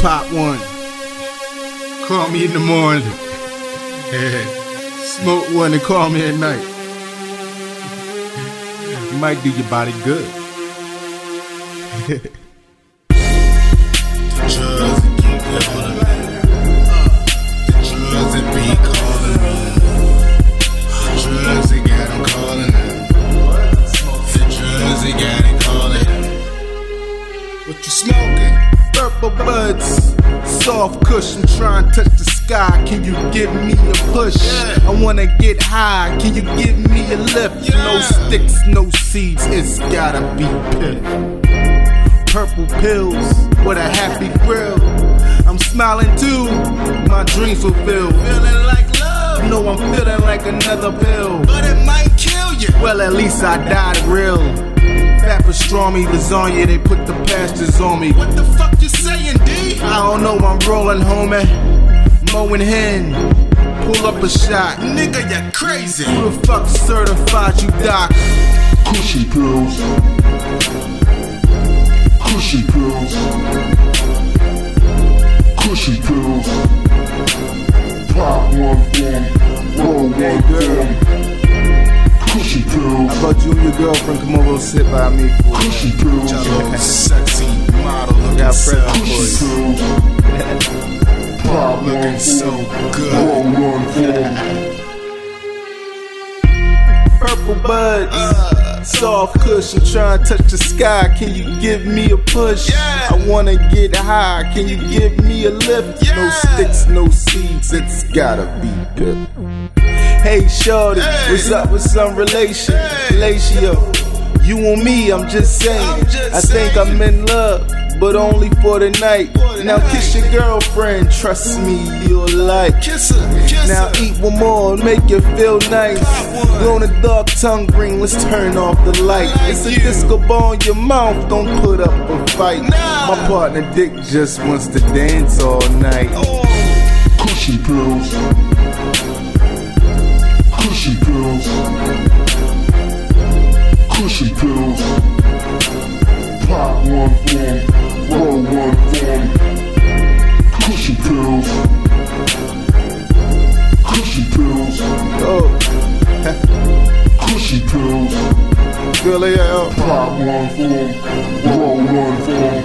Pop one. Call me in the morning. Smoke one and call me at night. You might do your body good. drugs calling drugs got calling. The drugs got calling. What you smoking? Buds, soft cushion, trying to touch the sky. Can you give me a push? Yeah. I wanna get high. Can you give me a lift? No sticks, no seeds. It's gotta be pit. Purple pills with a happy grill. I'm smiling too. My dreams fulfilled. Feeling like love, No, I'm feeling like another pill. but it might kill you. Well, at least I died real. Fat pastrami lasagna, they put the pastures on me. What the fuck you saying, D? I don't know, I'm rolling, homie. Mowing hen, pull up a shot. Nigga, you crazy. Who the fuck certified you, doc? Cushy pills. Cushy pills. How about you and your girlfriend come over and sit by me for a Cushy pills. Your sexy model looking Got so, presents Cushy for Pop looking so good. Roll one form. Purple buds, uh. soft cushion, trying to touch the sky. Can you give me a push? Yeah. I wanna get high. Can you give me a lift? No sticks, no seeds. It's gotta be good. Hey, shorty, Hey. what's up with some relation? Hey. Fellatio. You and me, I'm just saying. I'm just I think saying. I'm in love, but only for the night. For the now kiss night. your girlfriend, trust me, you'll like. Kiss her, kiss Now her. eat one more and make you feel nice. Pop one. Blow the dark tongue ring, let's turn off the light. Like it's a you. disco ball in your mouth, don't put up a fight. Nah. My partner Dick just wants to dance all night. Oh, Cushy pills. Cushy pills. Cushy pills. Pop one form. Roll one form. Cushy pills. Cushy pills. Oh, Cushy pills. it out. Pop one form. Roll one form.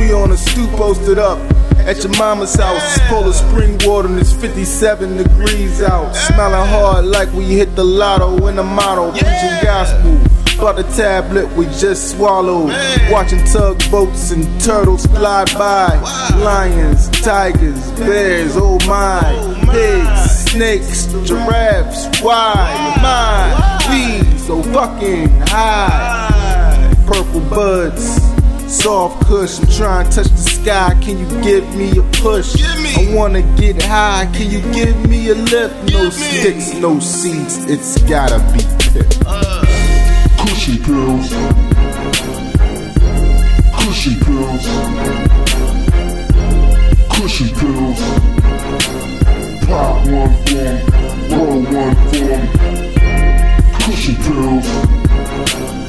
We on a stoop posted up at your mama's house. It's full of spring water and it's 57 degrees out. Smelling hard like we hit the lotto in the motto. Preaching gospel. About the tablet we just swallowed. Watching tugboats and turtles fly by. Lions, tigers, bears, oh, oh my. Pigs, snakes, giraffes. Why am I? We so fucking high. Purple buds. Soft kush, I'm trying to touch the sky. Can you give me a push? Give me. I wanna get high. Can you give me a lift? No Give me. sticks, no seats. It's gotta be pit. Uh. Cushy pills. Cushy pills. Cushy pills. Pop one form. Roll one form. Cushy pills.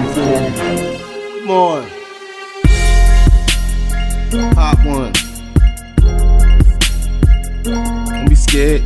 One form. Come on. Pop one. Don't be scared.